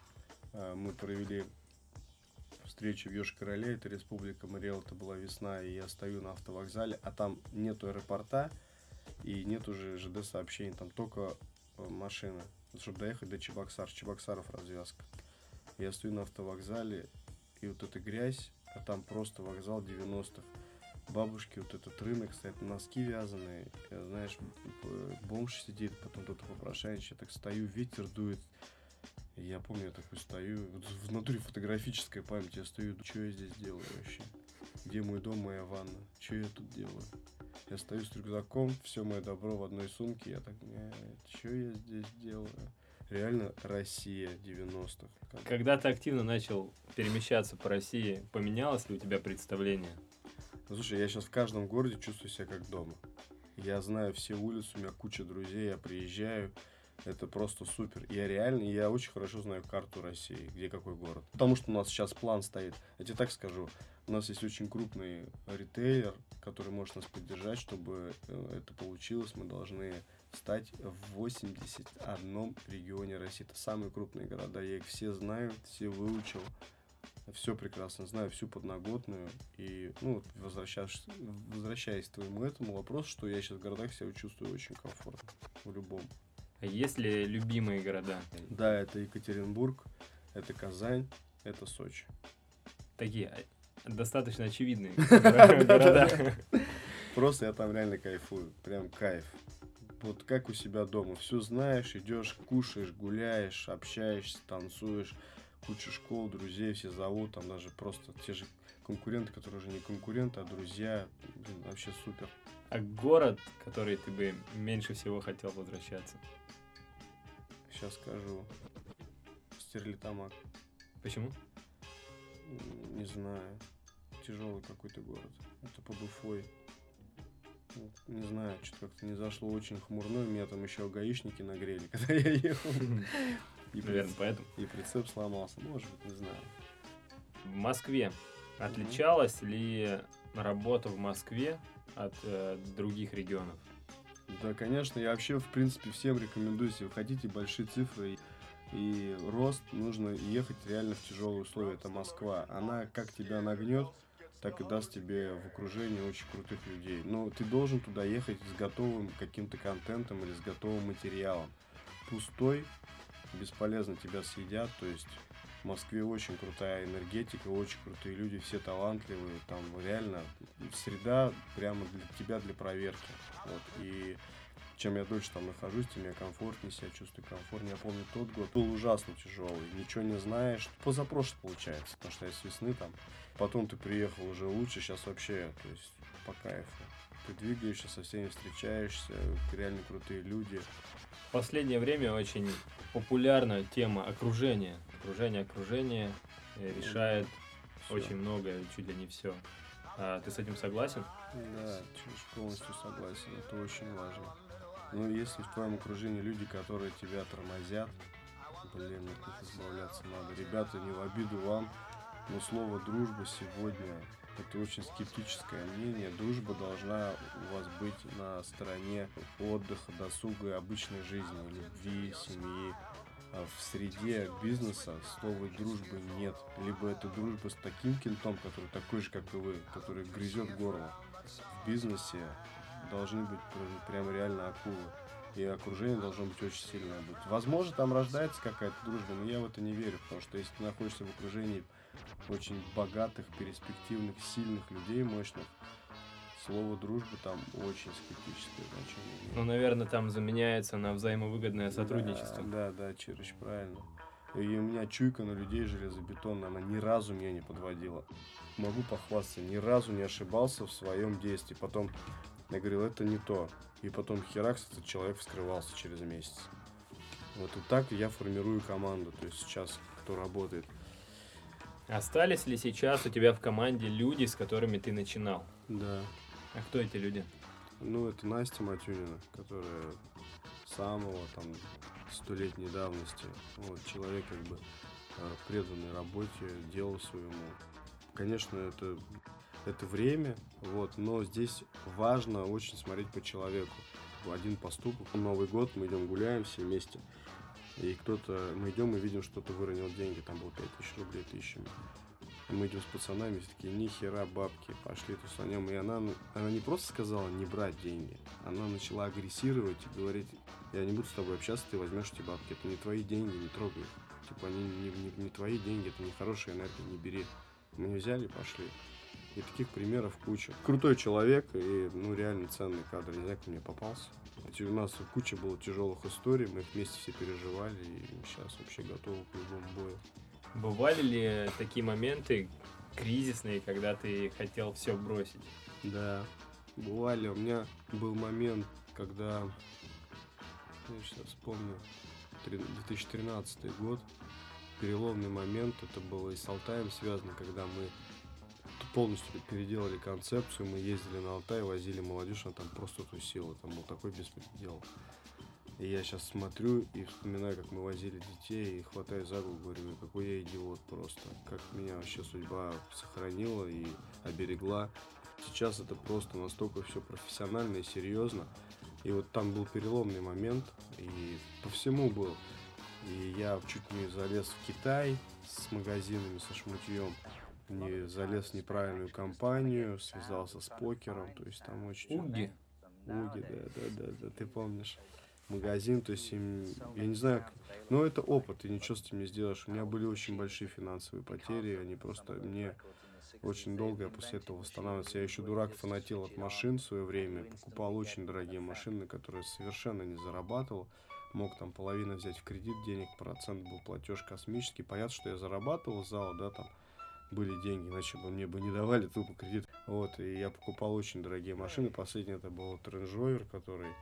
э, мы провели встречу в Ёж-Короле, это Республика Мариэл, это была весна, и я стою на автовокзале, а там нету аэропорта, и нет уже ЖД-сообщений, там только э, машина, чтобы доехать до Чебоксар, Чебоксаров развязка. Я стою на автовокзале, и вот эта грязь, а там просто вокзал 90-х бабушки, вот этот рынок, стоят носки вязаные, э, знаешь, б- бомж сидит, потом кто-то попрошайничает, я так стою, ветер дует. Я помню, я такой стою, вот в натуре фотографическая память, я стою, что я здесь делаю вообще? Где мой дом, моя ванна? Что я тут делаю? Я стою с рюкзаком, все мое добро в одной сумке, я так, что я здесь делаю? Реально Россия 90-х. Как- Когда ты активно начал перемещаться по России, поменялось ли у тебя представление? Ну, Слушай, я сейчас в каждом городе чувствую себя как дома. Я знаю все улицы, у меня куча друзей, я приезжаю. Это просто супер. Я реально, я очень хорошо знаю карту России, где какой город. Потому что у нас сейчас план стоит. Я тебе так скажу. У нас есть очень крупный ритейлер, который может нас поддержать, чтобы э, это получилось. Мы должны стать в 81 регионе России. Это самые крупные города. Я их все знаю, все выучил. Все прекрасно знаю, всю подноготную. И, ну, возвращаясь, возвращаясь к твоему этому вопросу, что я сейчас в городах себя чувствую очень комфортно. В любом. А есть ли любимые города? Да, это Екатеринбург, это Казань, это Сочи. Такие а, достаточно очевидные города. Просто я там реально кайфую. Прям кайф. Вот как у себя дома. Все знаешь, идешь, кушаешь, гуляешь, общаешься, танцуешь. Куча школ, друзей все зовут. Там даже просто те же конкуренты, которые уже не конкуренты, а друзья. Блин, вообще супер. А город, который ты бы меньше всего хотел возвращаться? Сейчас скажу. Стерлитамак. Почему? Не знаю. Тяжелый какой-то город. Это под Уфой. Ну, Не знаю, что-то как-то не зашло очень хмурно. Меня там еще гаишники нагрели, когда я ехал. И, Наверное, приц- поэтому. и прицеп сломался. Может быть, не знаю. В Москве отличалась ли работа в Москве от э, других регионов? Да, конечно, я вообще, в принципе, всем рекомендую, если вы хотите большие цифры и рост, нужно ехать реально в тяжелые условия. Это Москва. Она как тебя нагнет, так и даст тебе в окружении очень крутых людей. Но ты должен туда ехать с готовым каким-то контентом или с готовым материалом. Пустой, бесполезно тебя съедят, то есть В Москве очень крутая энергетика, очень крутые люди, все талантливые. Там реально среда прямо для тебя, для проверки. Вот. И чем я дольше там нахожусь, тем я комфортнее себя чувствую, комфортнее. Я помню, тот год был ужасно тяжелый, ничего не знаешь. Позапрошлый получается, потому что я с весны там. Потом ты приехал уже лучше, сейчас вообще, то есть по кайфу. Ты двигаешься, со всеми встречаешься, реально крутые люди. В последнее время очень популярна тема окружения. Окружение, окружение э, решает Всё. очень многое, чуть ли не все. А ты с этим согласен? Да, полностью согласен, это очень важно. Ну, если в твоем окружении люди, которые тебя тормозят, блин, от них избавляться надо. Ребята, не в обиду вам, но слово дружба сегодня это очень скептическое мнение. Дружба должна у вас быть на стороне отдыха, досуга и обычной жизни, любви, семьи. А в среде бизнеса слова дружбы нет. Либо это дружба с таким кентом, который такой же, как и вы, который грызет горло. В бизнесе должны быть прям, реально акулы. И окружение должно быть очень сильное. Возможно, там рождается какая-то дружба, но я в это не верю, потому что если ты находишься в окружении очень богатых, перспективных, сильных людей, мощных, слово дружба там очень скептическое значение. имеет. Ну, наверное, там заменяется на взаимовыгодное сотрудничество. Да, да, да, Чирыч, правильно. И у меня чуйка на людей железобетонная, она ни разу меня не подводила. Могу похвастаться, ни разу не ошибался в своем действии. Потом я говорил, это не то. И потом херакс, этот человек вскрывался через месяц. Вот и так я формирую команду, то есть сейчас, кто работает. Остались ли сейчас у тебя в команде люди, с которыми ты начинал? Да. А кто эти люди? Ну, это Настя Матюнина, которая самого там столетней давности. Вот, человек как бы э, преданный работе, делу своему. Конечно, это, это время, вот, но здесь важно очень смотреть по человеку. Один поступок, Новый год, мы идем гуляем все вместе. И кто-то, мы идем и видим, что кто-то выронил деньги, там было 5000 рублей тысячами. И мы идем с пацанами, все такие, ни хера бабки, пошли тусанем. И она, она не просто сказала не брать деньги, она начала агрессировать и говорить, я не буду с тобой общаться, ты возьмешь эти бабки, это не твои деньги, не трогай. Типа, они не, не, не твои деньги, это не хорошая энергия, не бери. Мы не взяли пошли. И таких примеров куча. Крутой человек и, ну, реально ценный кадр. Не знаю, как мне попался. У нас куча было тяжелых историй, мы их вместе все переживали, и сейчас вообще готовы к любому бою. Бывали ли такие моменты кризисные, когда ты хотел все бросить? Да, бывали. У меня был момент, когда, я сейчас вспомню, три- 2013 год, переломный момент, это было и с Алтаем связано, когда мы полностью переделали концепцию, мы ездили на Алтай, возили молодежь, она там просто тусила, там был такой беспредел. И я сейчас смотрю и вспоминаю, как мы возили детей, и хватаю за голову, говорю, «Ну, какой я идиот просто. Как меня вообще судьба сохранила и оберегла. Сейчас это просто настолько все профессионально и серьезно. И вот там был переломный момент, и по всему был. И я чуть не залез в Китай с магазинами, со шмутьем. Не залез в неправильную компанию, связался с покером, то есть там очень... Уги? Уги, да, да, да, да, ты помнишь. Магазин, то есть им, я не знаю, но это опыт, ты ничего с этим не сделаешь. У меня были очень большие финансовые потери, они просто мне очень долго я после этого восстанавливался. Я еще дурак фанател от машин в свое время, покупал очень дорогие машины, которые совершенно не зарабатывал. Мог там половину взять в кредит денег, процент был платеж космический. Понятно, что я зарабатывал зал, да, там были деньги, иначе бы мне бы не давали тупо кредит. Вот, и я покупал очень дорогие машины. Последний это был Range Rover, который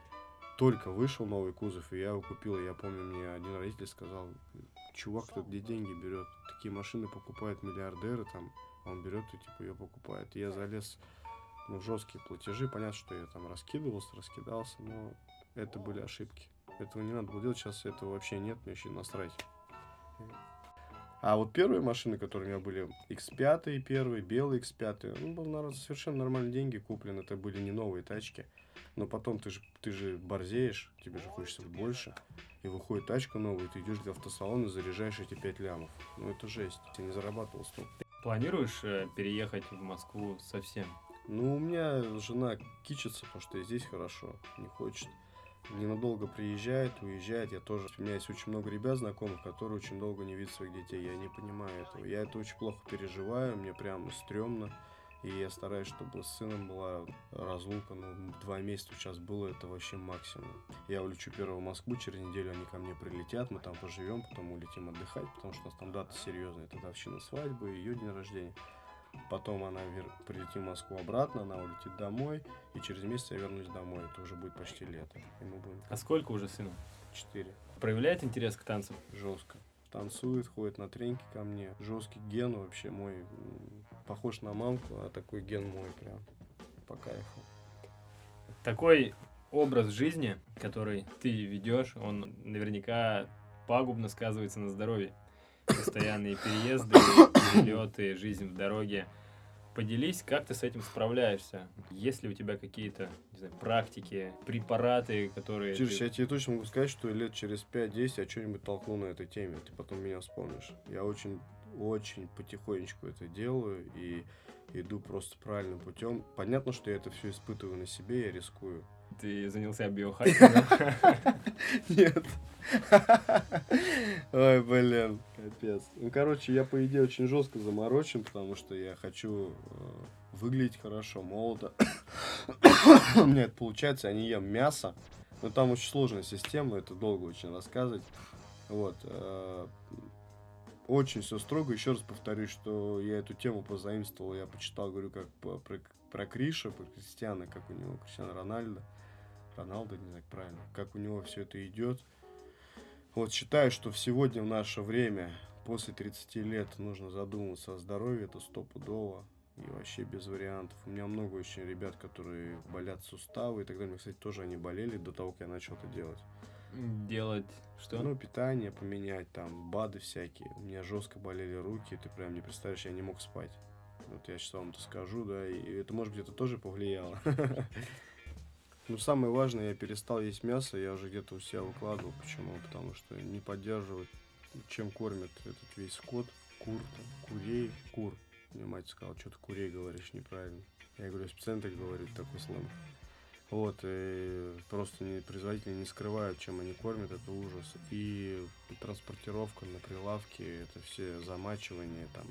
только вышел новый кузов, и я его купил. И я помню, мне один родитель сказал, чувак, кто где деньги берет? Такие машины покупают миллиардеры, там, а он берет и типа ее покупает. И я залез ну, в жесткие платежи. Понятно, что я там раскидывался, раскидался, но это были ошибки. Этого не надо было делать, сейчас этого вообще нет, мне еще насрать. А вот первые машины, которые у меня были, X5 первый, белый X5, ну, был на совершенно нормальные деньги куплен, это были не новые тачки. Но потом ты же, ты же борзеешь, тебе же хочется больше. И выходит тачка новая, и ты идешь в автосалон и заряжаешь эти 5 лямов. Ну это жесть, я не зарабатывал столько. Планируешь э, переехать в Москву совсем? Ну, у меня жена кичится, потому что и здесь хорошо, не хочет. Ненадолго приезжает, уезжает. Я тоже, у меня есть очень много ребят знакомых, которые очень долго не видят своих детей. Я не понимаю этого. Я это очень плохо переживаю, мне прям стрёмно. И я стараюсь, чтобы с сыном была разлука, ну, два месяца сейчас было, это вообще максимум. Я улечу первого в Москву, через неделю они ко мне прилетят, мы там поживем, потом улетим отдыхать, потому что у нас там дата серьезная, это годовщина свадьбы, ее день рождения. Потом она прилетит в Москву обратно, она улетит домой, и через месяц я вернусь домой. Это уже будет почти лето. И мы будем А сколько уже сыну? четыре. Проявляет интерес к танцам? Жестко. Танцует, ходит на треники ко мне. Жесткий ген вообще мой. Похож на мамку, а такой ген мой прям. По кайфу. Такой образ жизни, который ты ведешь, он наверняка пагубно сказывается на здоровье. Постоянные переезды, перелеты, жизнь в дороге. Поделись, как ты с этим справляешься? Есть ли у тебя какие-то, знаю, практики, препараты, которые... Чирч, ты- я тебе точно могу сказать, что лет через 5-10 я что-нибудь толкну на этой теме. Ты потом меня вспомнишь. Я очень, очень потихонечку это делаю и иду просто правильным путем. Понятно, что я это все испытываю на себе, я рискую. Ты занялся биохакингом? Нет. Ой, блин, капец. Ну, короче, я, по идее, очень жестко заморочен, потому что я хочу э, выглядеть хорошо, молодо. У меня это получается, я не ем мясо. Но там очень сложная система, это долго очень рассказывать. Вот. э, Очень все строго. Еще раз повторюсь, что я эту тему позаимствовал, я почитал, говорю, как про, про Криша, про Кристиана, как у него, Кристиана Рональдо. Роналдо, не знаю, правильно, как у него все это идет. Вот считаю, что в сегодня в наше время, после 30 лет, нужно задумываться о здоровье, это стопудово. И вообще без вариантов. У меня много очень ребят, которые болят суставы и так далее. Кстати, тоже они болели до того, как я начал это делать. Делать что? Ну, питание поменять, там, БАДы всякие. У меня жестко болели руки, ты прям не представляешь, я не мог спать. Вот я сейчас вам это скажу, да, и это, может быть, это тоже повлияло. Ну, самое важное, я перестал есть мясо, я уже где-то у себя выкладывал. Почему? Потому что не поддерживать, чем кормят этот весь скот, кур, там, курей, кур. Мне мать сказала, что ты курей говоришь неправильно. Я говорю, специально так говорю, такой сленг. Вот, и просто не, производители не скрывают, чем они кормят, это ужас. И транспортировка на прилавке, это все замачивание, там,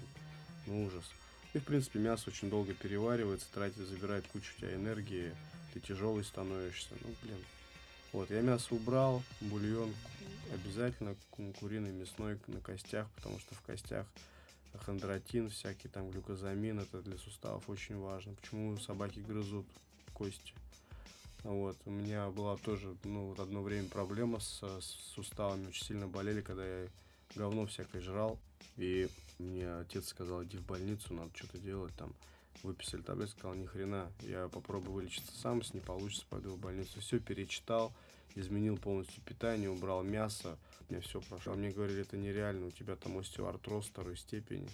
ну, ужас. И, в принципе, мясо очень долго переваривается, тратит, забирает кучу у тебя энергии, ты тяжелый становишься, ну, блин. Вот, я мясо убрал, бульон обязательно, ку- куриный, мясной на костях, потому что в костях хондротин, всякий там глюкозамин, это для суставов очень важно. Почему собаки грызут кости? Вот, у меня была тоже, ну, вот одно время проблема с, с суставами, очень сильно болели, когда я говно всякое жрал. И мне отец сказал, иди в больницу, надо что-то делать там. Выписали таблетки, сказал, ни хрена, я попробую вылечиться сам, если не получится, пойду в больницу. Все перечитал, изменил полностью питание, убрал мясо, у меня все прошло. А мне говорили, это нереально, у тебя там остеоартроз второй степени.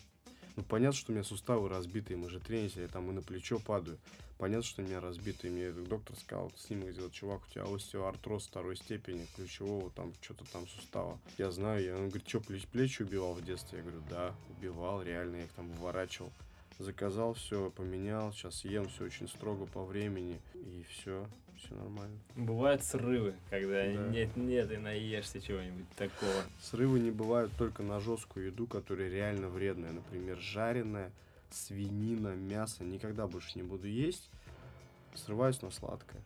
Ну, понятно, что у меня суставы разбитые, мы же тренинг, я там и на плечо падаю. Понятно, что у меня разбитые. Мне доктор сказал, снимок сделал, чувак, у тебя остеоартроз второй степени, ключевого там, что-то там сустава. Я знаю, я, он говорит, что, плечи, плечи убивал в детстве? Я говорю, да, убивал, реально, я их там выворачивал. Заказал все, поменял, сейчас ем все очень строго по времени, и все, все нормально. Бывают срывы, когда Да. нет-нет, и наешься чего-нибудь такого. Срывы не бывают только на жесткую еду, которая реально вредная. Например, жареная, свинина, мясо. Никогда больше не буду есть. Срываюсь на сладкое.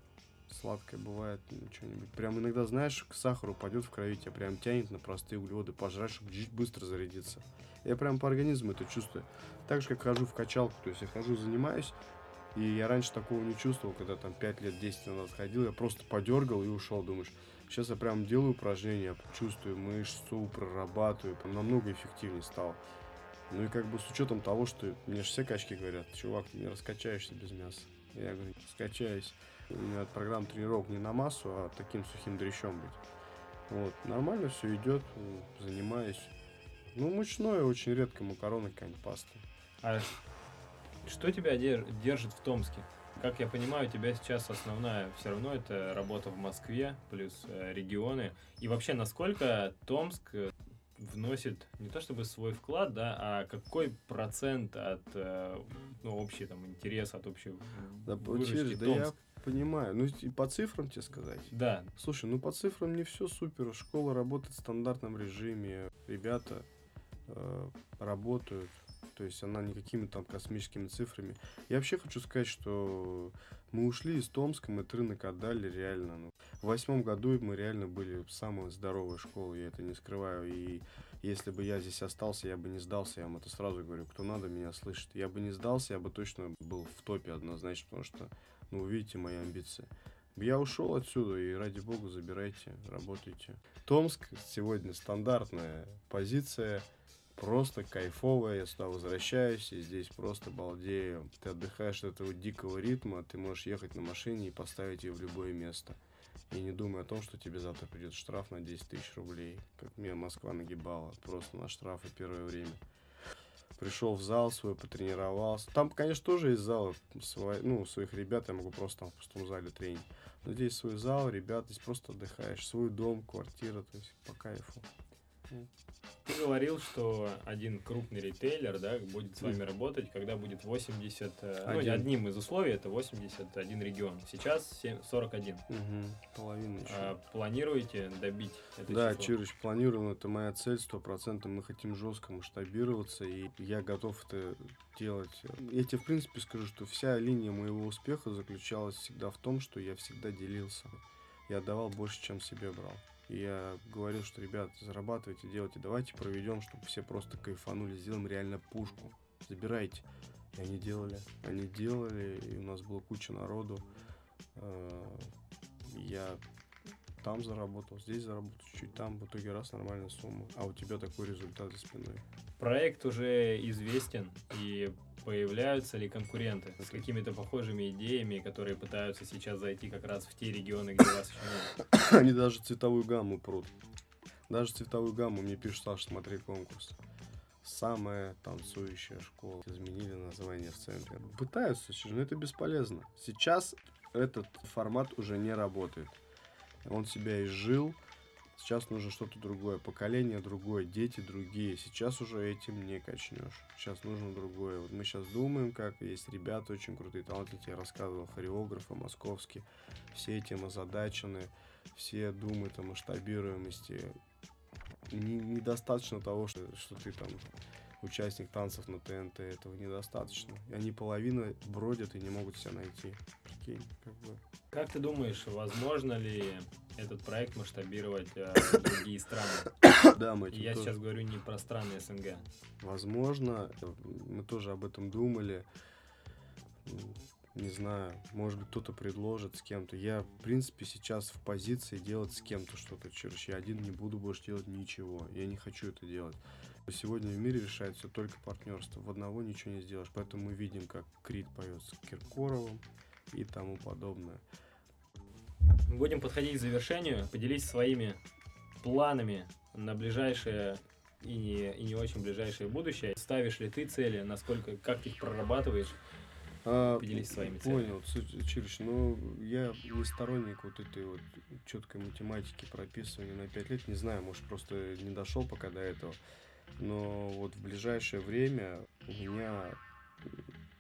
Сладкое бывает ну, что-нибудь. Прям иногда, знаешь, к сахару пойдет в крови, тебя прям тянет на простые углеводы пожрать, чтобы быстро зарядиться. Я прям по организму это чувствую. Так же, как хожу в качалку. То есть я хожу, занимаюсь, и я раньше такого не чувствовал, когда там 5 лет, 10 назад ходил. Я просто подергал и ушел. Думаешь, сейчас я прям делаю упражнения, чувствую мышцу, прорабатываю. Намного эффективнее стало. Ну и как бы с учетом того, что мне же все качки говорят, чувак, ты не раскачаешься без мяса. Я говорю, раскачаюсь. У меня программа тренировок не на массу, а таким сухим дрящом быть. Вот, нормально все идет, занимаюсь. Ну, мучное очень редко, макароны, какая-нибудь паста. А что тебя дер- держит в Томске? Как я понимаю, у тебя сейчас основная все равно это работа в Москве, плюс э, регионы. И вообще, насколько Томск, э, вносит не то чтобы свой вклад, да, а какой процент от э, ну, общий там интерес, от общей Да, выручки да Томск? я понимаю. Ну, и по цифрам тебе сказать. Да, Слушай, ну по цифрам не все супер. Школа работает в стандартном режиме. Ребята э, работают. То есть она не какими-то там космическими цифрами. Я вообще хочу сказать, что мы ушли из Томска, мы рынок отдали реально. Ну, в восьмом году мы реально были самой здоровой школой, я это не скрываю. И если бы я здесь остался, я бы не сдался, я вам это сразу говорю. Кто надо, меня слышит. Я бы не сдался, я бы точно был в топе однозначно, потому что, ну, вы видите мои амбиции. Я ушел отсюда, и ради бога забирайте, работайте. Томск сегодня стандартная позиция, просто кайфовая. Я сюда возвращаюсь, и здесь просто балдею. Ты отдыхаешь от этого дикого ритма, ты можешь ехать на машине и поставить ее в любое место. И не думай о том, что тебе завтра придет штраф на 10 тысяч рублей, как меня Москва нагибала, просто на штрафы первое время. Пришел в зал свой, потренировался. Там, конечно, тоже есть зал свой, ну, своих ребят, я могу просто там в пустом зале тренить. Но здесь свой зал, ребят, здесь просто отдыхаешь. Свой дом, квартира, то есть по кайфу. Ты говорил, что один крупный ритейлер, да, будет с вами работать, когда будет 80, э, ну, Один. одним из условий это 81 регион. Сейчас 7 41. Угу. Половина еще. А планируете добить это Да, число? Чирыч, планируем, это моя цель, сто процентов. Мы хотим жестко масштабироваться, и я готов это делать. Я тебе, в принципе, скажу, что вся линия моего успеха заключалась всегда в том, что я всегда делился. Я давал больше, чем себе брал. Я говорил, что, ребят, зарабатывайте, делайте, давайте проведем, чтобы все просто кайфанули, сделаем реально пушку. Забирайте. И они делали. Они делали, и у нас была куча народу. Э, Я там заработал, здесь заработал, чуть там, в итоге раз нормальная сумма. А у тебя такой результат за спиной. Проект уже известен, и появляются ли конкуренты с какими-то похожими идеями, которые пытаются сейчас зайти как раз в те регионы, где вас еще нет? Они даже цветовую гамму прут. Даже цветовую гамму мне пишут, Саша, смотри конкурс. Самая танцующая школа. Изменили название в центре. Пытаются, но это бесполезно. Сейчас этот формат уже не работает. Он себя изжил. Сейчас нужно что-то другое. Поколение другое, дети другие. Сейчас уже этим не качнешь. Сейчас нужно другое. Вот мы сейчас думаем, как есть ребята очень крутые, талантливые. Я рассказывал, хореографы московские. Все этим озадачены. Все думают о масштабируемости. Не- недостаточно того, что, что ты там участник танцев на ТНТ. Этого недостаточно. И они половина бродят и не могут себя найти. Прикинь, как бы. Как ты думаешь, возможно ли этот проект масштабировать э, в другие страны? Да, мы я тоже- сейчас говорю не про страны СНГ. Возможно, мы тоже об этом думали. Не знаю, может быть, кто-то предложит с кем-то. Я, в принципе, сейчас в позиции делать с кем-то что-то. Черч, я один не буду больше делать ничего. Я не хочу это делать. Сегодня в мире решает все только партнерство. В одного ничего не сделаешь. Поэтому мы видим, как Крид поет с Киркоровым и тому подобное. Будем подходить к завершению. Поделись своими планами на ближайшее и не, и не очень ближайшее будущее. Ставишь ли ты цели, насколько, как ты их прорабатываешь? А, Поделись своими целями. Понял, Ц- Чирич, ну, я не сторонник вот этой вот четкой математики прописывания на 5 лет. Не знаю, может, просто не дошел пока до этого. Но вот в ближайшее время у меня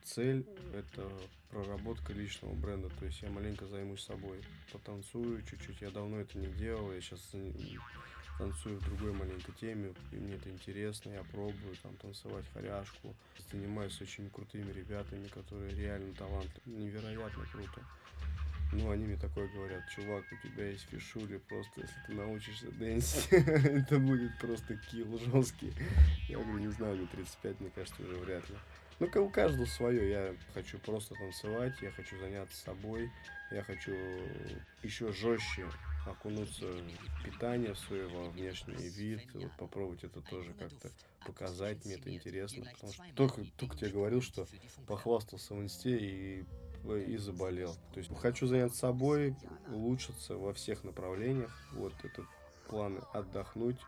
цель – это проработка личного бренда. То есть я маленько займусь собой. Потанцую чуть-чуть. Я давно это не делал. Я сейчас танцую в другой маленькой теме, и мне это интересно, я пробую там танцевать хоряшку, занимаюсь очень крутыми ребятами, которые реально талантливые, невероятно круто. Ну, они мне такое говорят, чувак, у тебя есть фишули, просто если ты научишься дэнсить, это будет просто килл жесткий. Я говорю, не знаю, мне 35, мне кажется, уже вряд ли. Ну, у каждого свое. Я хочу просто танцевать, я хочу заняться собой, я хочу еще жестче окунуться в питание во внешний вид, вот попробовать это тоже как-то показать, мне это интересно, потому что только, только тебе говорил, что похвастался в инсте и, и заболел. То есть хочу заняться собой, улучшиться во всех направлениях, вот это планы отдохнуть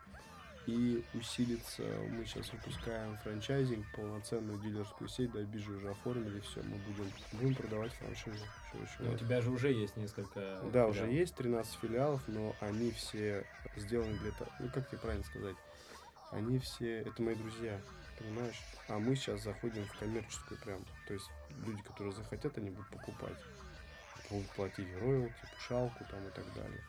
и усилиться. Мы сейчас выпускаем франчайзинг, полноценную дилерскую сеть, да, биржу уже оформили, все, мы будем, будем продавать франшизу. У тебя же уже есть несколько... да, уже филиалов. есть 13 филиалов, но они все сделаны для того, ну как тебе правильно сказать, они все, это мои друзья, понимаешь? А мы сейчас заходим в коммерческую прям. То есть люди, которые захотят, они будут покупать. Будут платить роялти, пушалку там и так далее.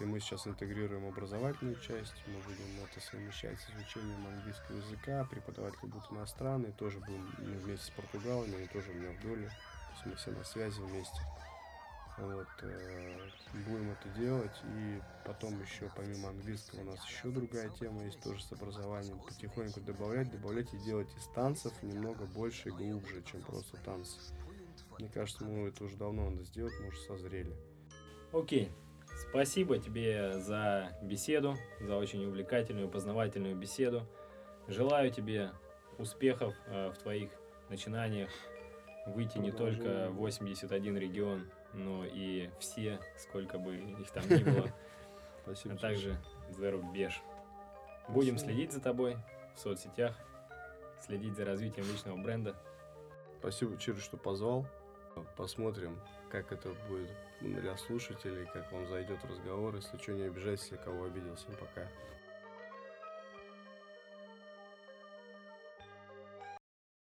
И мы сейчас интегрируем образовательную часть, мы будем это совмещать с изучением английского языка, преподаватели будут иностранные, тоже будем вместе с португалами, они тоже у меня в доле, то есть мы все на связи вместе. Вот, э, будем это делать. И потом еще, помимо английского, у нас еще другая тема есть тоже с образованием. Потихоньку добавлять, добавлять и делать из танцев немного больше и глубже, чем просто танцы. Мне кажется, мы это уже давно надо сделать, мы уже созрели. Окей. Спасибо тебе за беседу, за очень увлекательную, познавательную беседу. Желаю тебе успехов э, в твоих начинаниях, выйти не только в 81 регион, но и все, сколько бы их там ни было, Спасибо. а также за рубеж. Будем следить за тобой в соцсетях, следить за развитием личного бренда. Спасибо, Чир, что позвал. Посмотрим, как это будет для слушателей, как вам зайдет разговор. Если что, не обижайтесь, если кого обидел. Всем пока.